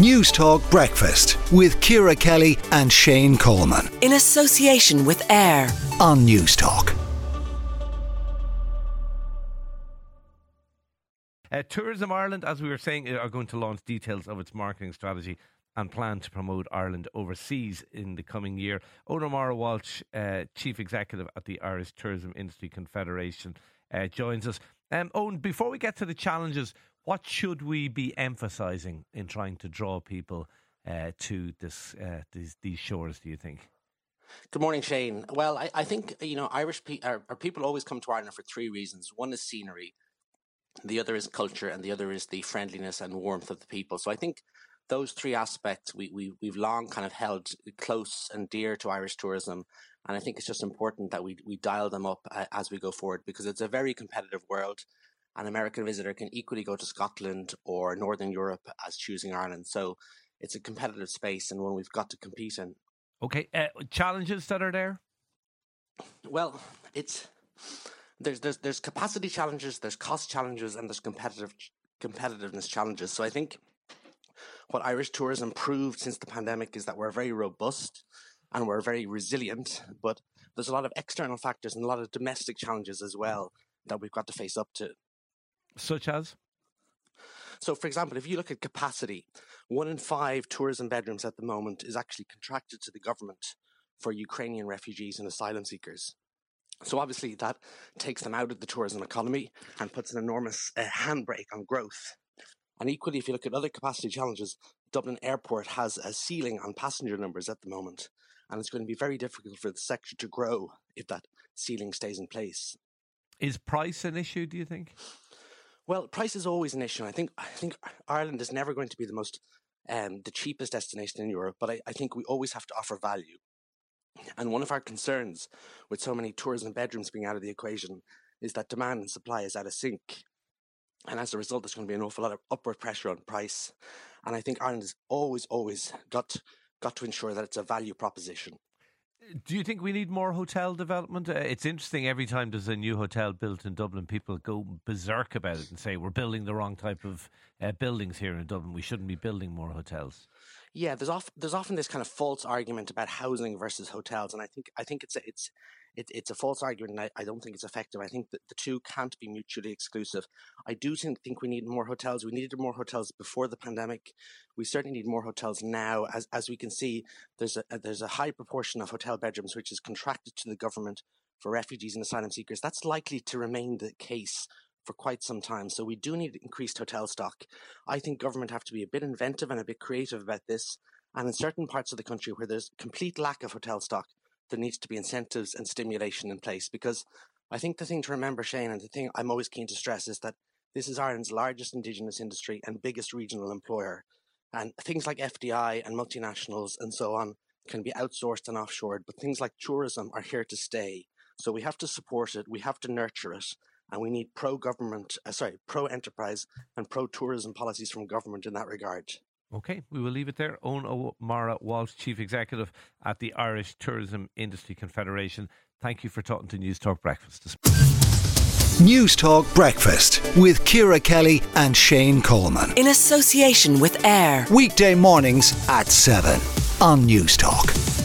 Newstalk Breakfast with Ciara Kelly and Shane Coleman. In association with AIB on Newstalk. Uh, Tourism Ireland, as we were saying, are going to launch details of its marketing strategy and plan to promote Ireland overseas in the coming year. Eoghan O'Mara Walsh, uh, Chief Executive at the Irish Tourism Industry Confederation, uh, joins us. Um, Eoghan, before we get to the challenges, what should we be emphasising in trying to draw people uh, to this uh, these, these shores? Do you think? Good morning, Shane. Well, I, I think you know Irish pe- our, our people always come to Ireland for three reasons. One is scenery, the other is culture, and the other is the friendliness and warmth of the people. So I think those three aspects we, we we've long kind of held close and dear to Irish tourism, and I think it's just important that we we dial them up uh, as we go forward because it's a very competitive world an American visitor can equally go to Scotland or Northern Europe as choosing Ireland. So it's a competitive space and one we've got to compete in. Okay, uh, challenges that are there. Well, it's there's there's there's capacity challenges, there's cost challenges, and there's competitive competitiveness challenges. So I think what Irish tourism proved since the pandemic is that we're very robust and we're very resilient, but there's a lot of external factors and a lot of domestic challenges as well that we've got to face up to. Such as? So, for example, if you look at capacity, one in five tourism bedrooms at the moment is actually contracted to the government for Ukrainian refugees and asylum seekers. So, obviously, that takes them out of the tourism economy and puts an enormous uh, handbrake on growth. And equally, if you look at other capacity challenges, Dublin Airport has a ceiling on passenger numbers at the moment, and it's going to be very difficult for the sector to grow if that ceiling stays in place. Is price an issue, do you think? Well, price is always an issue. I think I think Ireland is never going to be the most um, the cheapest destination in Europe, but I, I think we always have to offer value. And one of our concerns with so many tourism bedrooms being out of the equation is that demand and supply is out of sync. And as a result, there's going to be an awful lot of upward pressure on price. And I think Ireland has always, always got got to ensure that it's a value proposition. Do you think we need more hotel development? Uh, it's interesting every time there's a new hotel built in Dublin, people go berserk about it and say we're building the wrong type of uh, buildings here in Dublin. We shouldn't be building more hotels. Yeah, there's often there's often this kind of false argument about housing versus hotels, and I think I think it's a, it's it, it's a false argument, and I, I, don't think it's effective. I think that the two can't be mutually exclusive. I do think, think we need more hotels. We needed more hotels before the pandemic. We certainly need more hotels now. As as we can see, there's a there's a high proportion of hotel bedrooms which is contracted to the government for refugees and asylum seekers. That's likely to remain the case for quite some time. So we do need increased hotel stock. I think government have to be a bit inventive and a bit creative about this. And in certain parts of the country where there's complete lack of hotel stock, there needs to be incentives and stimulation in place because I think the thing to remember, Shane, and the thing I'm always keen to stress is that this is Ireland's largest indigenous industry and biggest regional employer. And things like FDI and multinationals and so on can be outsourced and offshored, but things like tourism are here to stay. So we have to support it, we have to nurture it, and we need pro government, uh, sorry, pro enterprise and pro tourism policies from government in that regard. Okay, we will leave it there. Eoghan O'Mara Walsh, Chief Executive at the Irish Tourism Industry Confederation. Thank you for talking to Newstalk Breakfast. Newstalk Breakfast with Ciara Kelly and Shane Coleman. In association with AIB. Weekday mornings at 7 on Newstalk.